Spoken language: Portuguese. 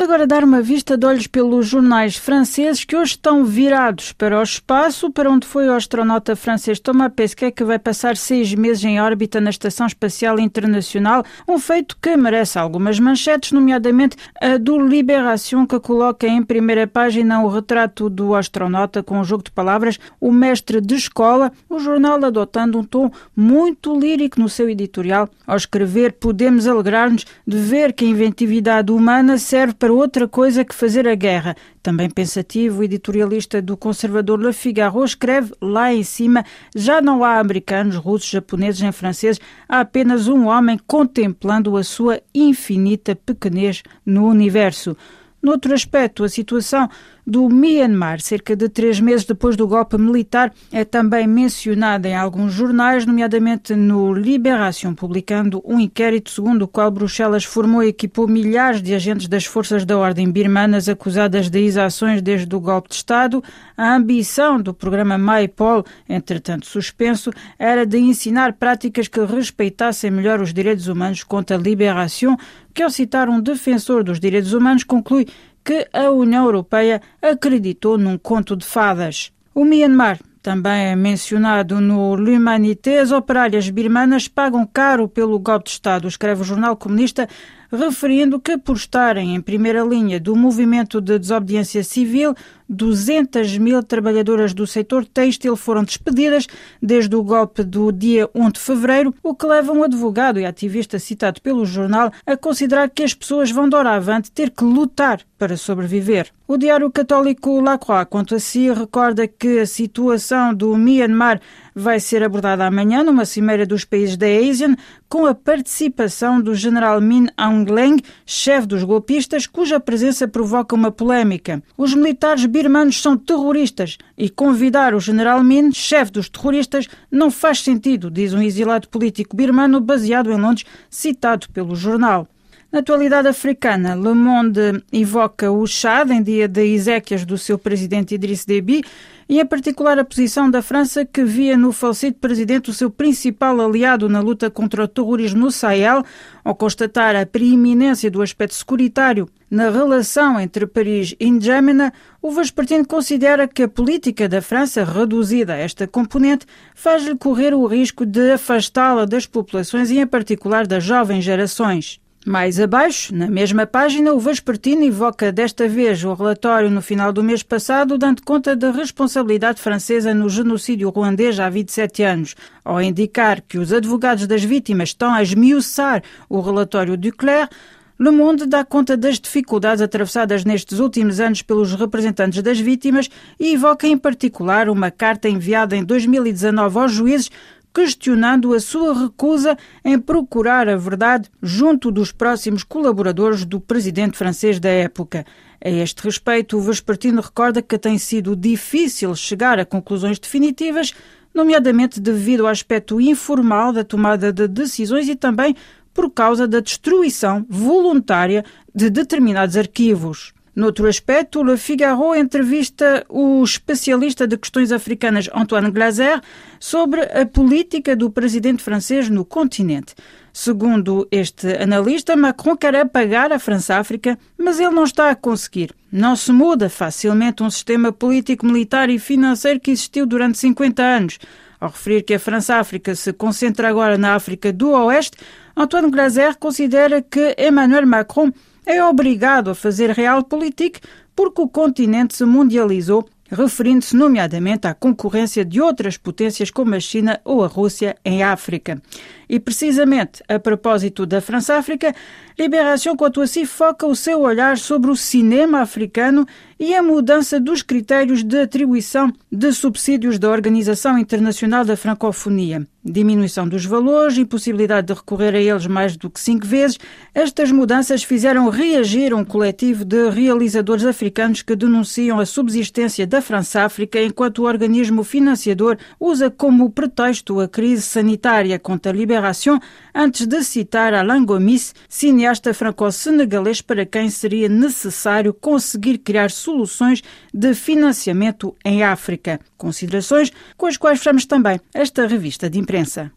Vamos agora dar uma vista de olhos pelos jornais franceses que hoje estão virados para o espaço, para onde foi o astronauta francês Thomas Pesquet, que vai passar seis meses em órbita na Estação Espacial Internacional, um feito que merece algumas manchetes, nomeadamente a do Libération, que coloca em primeira página o retrato do astronauta com um jogo de palavras, o mestre de escola, o jornal adotando um tom muito lírico no seu editorial. Ao escrever, podemos alegrar-nos de ver que a inventividade humana serve para outra coisa que fazer a guerra. Também pensativo, o editorialista do conservador Le Figaro escreve lá em cima: já não há americanos, russos, japoneses nem franceses, há apenas um homem contemplando a sua infinita pequenez no universo. Noutro aspecto, a situação do Myanmar, cerca de três meses depois do golpe militar, é também mencionada em alguns jornais, nomeadamente no Libération, publicando um inquérito segundo o qual Bruxelas formou e equipou milhares de agentes das forças da ordem birmanas acusadas de exações desde o golpe de Estado. A ambição do programa MyPol, entretanto suspenso, era de ensinar práticas que respeitassem melhor os direitos humanos, contra a Libération, que, ao citar um defensor dos direitos humanos, conclui que a União Europeia acreditou num conto de fadas. O Myanmar também é mencionado no L'Humanité, as operárias birmanas pagam caro pelo golpe de Estado, escreve o jornal comunista, referindo que, por estarem em primeira linha do movimento de desobediência civil, 200 mil trabalhadoras do setor têxtil foram despedidas desde o golpe do dia 1 de fevereiro, o que leva um advogado e ativista citado pelo jornal a considerar que as pessoas vão de hora avante ter que lutar para sobreviver. O diário católico La Croix, quanto a si, recorda que a situação do Myanmar vai ser abordada amanhã numa cimeira dos países da ASEAN, com a participação do general Min Aung Hlaing, chefe dos golpistas, cuja presença provoca uma polémica. Os militares birmanos são terroristas e convidar o general Min, chefe dos terroristas, não faz sentido, diz um exilado político birmano baseado em Londres, citado pelo jornal. Na atualidade africana, Le Monde evoca o Chad em dia de exéquias do seu presidente Idriss Déby e, em particular, a posição da França, que via no falecido presidente o seu principal aliado na luta contra o terrorismo no Sahel, ao constatar a preeminência do aspecto securitário na relação entre Paris e N'Djamena, o Vespertino considera que a política da França, reduzida a esta componente, faz-lhe correr o risco de afastá-la das populações e, em particular, das jovens gerações. Mais abaixo, na mesma página, o Vespertino evoca desta vez o relatório no final do mês passado, dando conta da responsabilidade francesa no genocídio ruandês há 27 anos, ao indicar que os advogados das vítimas estão a esmiuçar o relatório Duclerc, Le Monde dá conta das dificuldades atravessadas nestes últimos anos pelos representantes das vítimas e evoca em particular uma carta enviada em 2019 aos juízes questionando a sua recusa em procurar a verdade junto dos próximos colaboradores do presidente francês da época. A este respeito, o Vespertino recorda que tem sido difícil chegar a conclusões definitivas, nomeadamente devido ao aspecto informal da tomada de decisões e também por causa da destruição voluntária de determinados arquivos. Noutro aspecto, Le Figaro entrevista o especialista de questões africanas Antoine Glaser sobre a política do presidente francês no continente. Segundo este analista, Macron quer apagar a França-África, mas ele não está a conseguir. Não se muda facilmente um sistema político, militar e financeiro que existiu durante 50 anos. Ao referir que a França-África se concentra agora na África do Oeste, Antoine Glaser considera que Emmanuel Macron é obrigado a fazer realpolitik porque o continente se mundializou, referindo-se nomeadamente à concorrência de outras potências como a China ou a Rússia em África. E precisamente a propósito da França-África, a si foca o seu olhar sobre o cinema africano e a mudança dos critérios de atribuição de subsídios da Organização Internacional da Francofonia. Diminuição dos valores, impossibilidade de recorrer a eles mais do que cinco vezes, estas mudanças fizeram reagir um coletivo de realizadores africanos que denunciam a subsistência da França-África enquanto o organismo financiador usa como pretexto a crise sanitária contra a liberação antes de citar Alain Gomis, cineasta franco-senegalês para quem seria necessário conseguir criar soluções de financiamento em África. Considerações com as quais fechamos também esta revista de imprensa.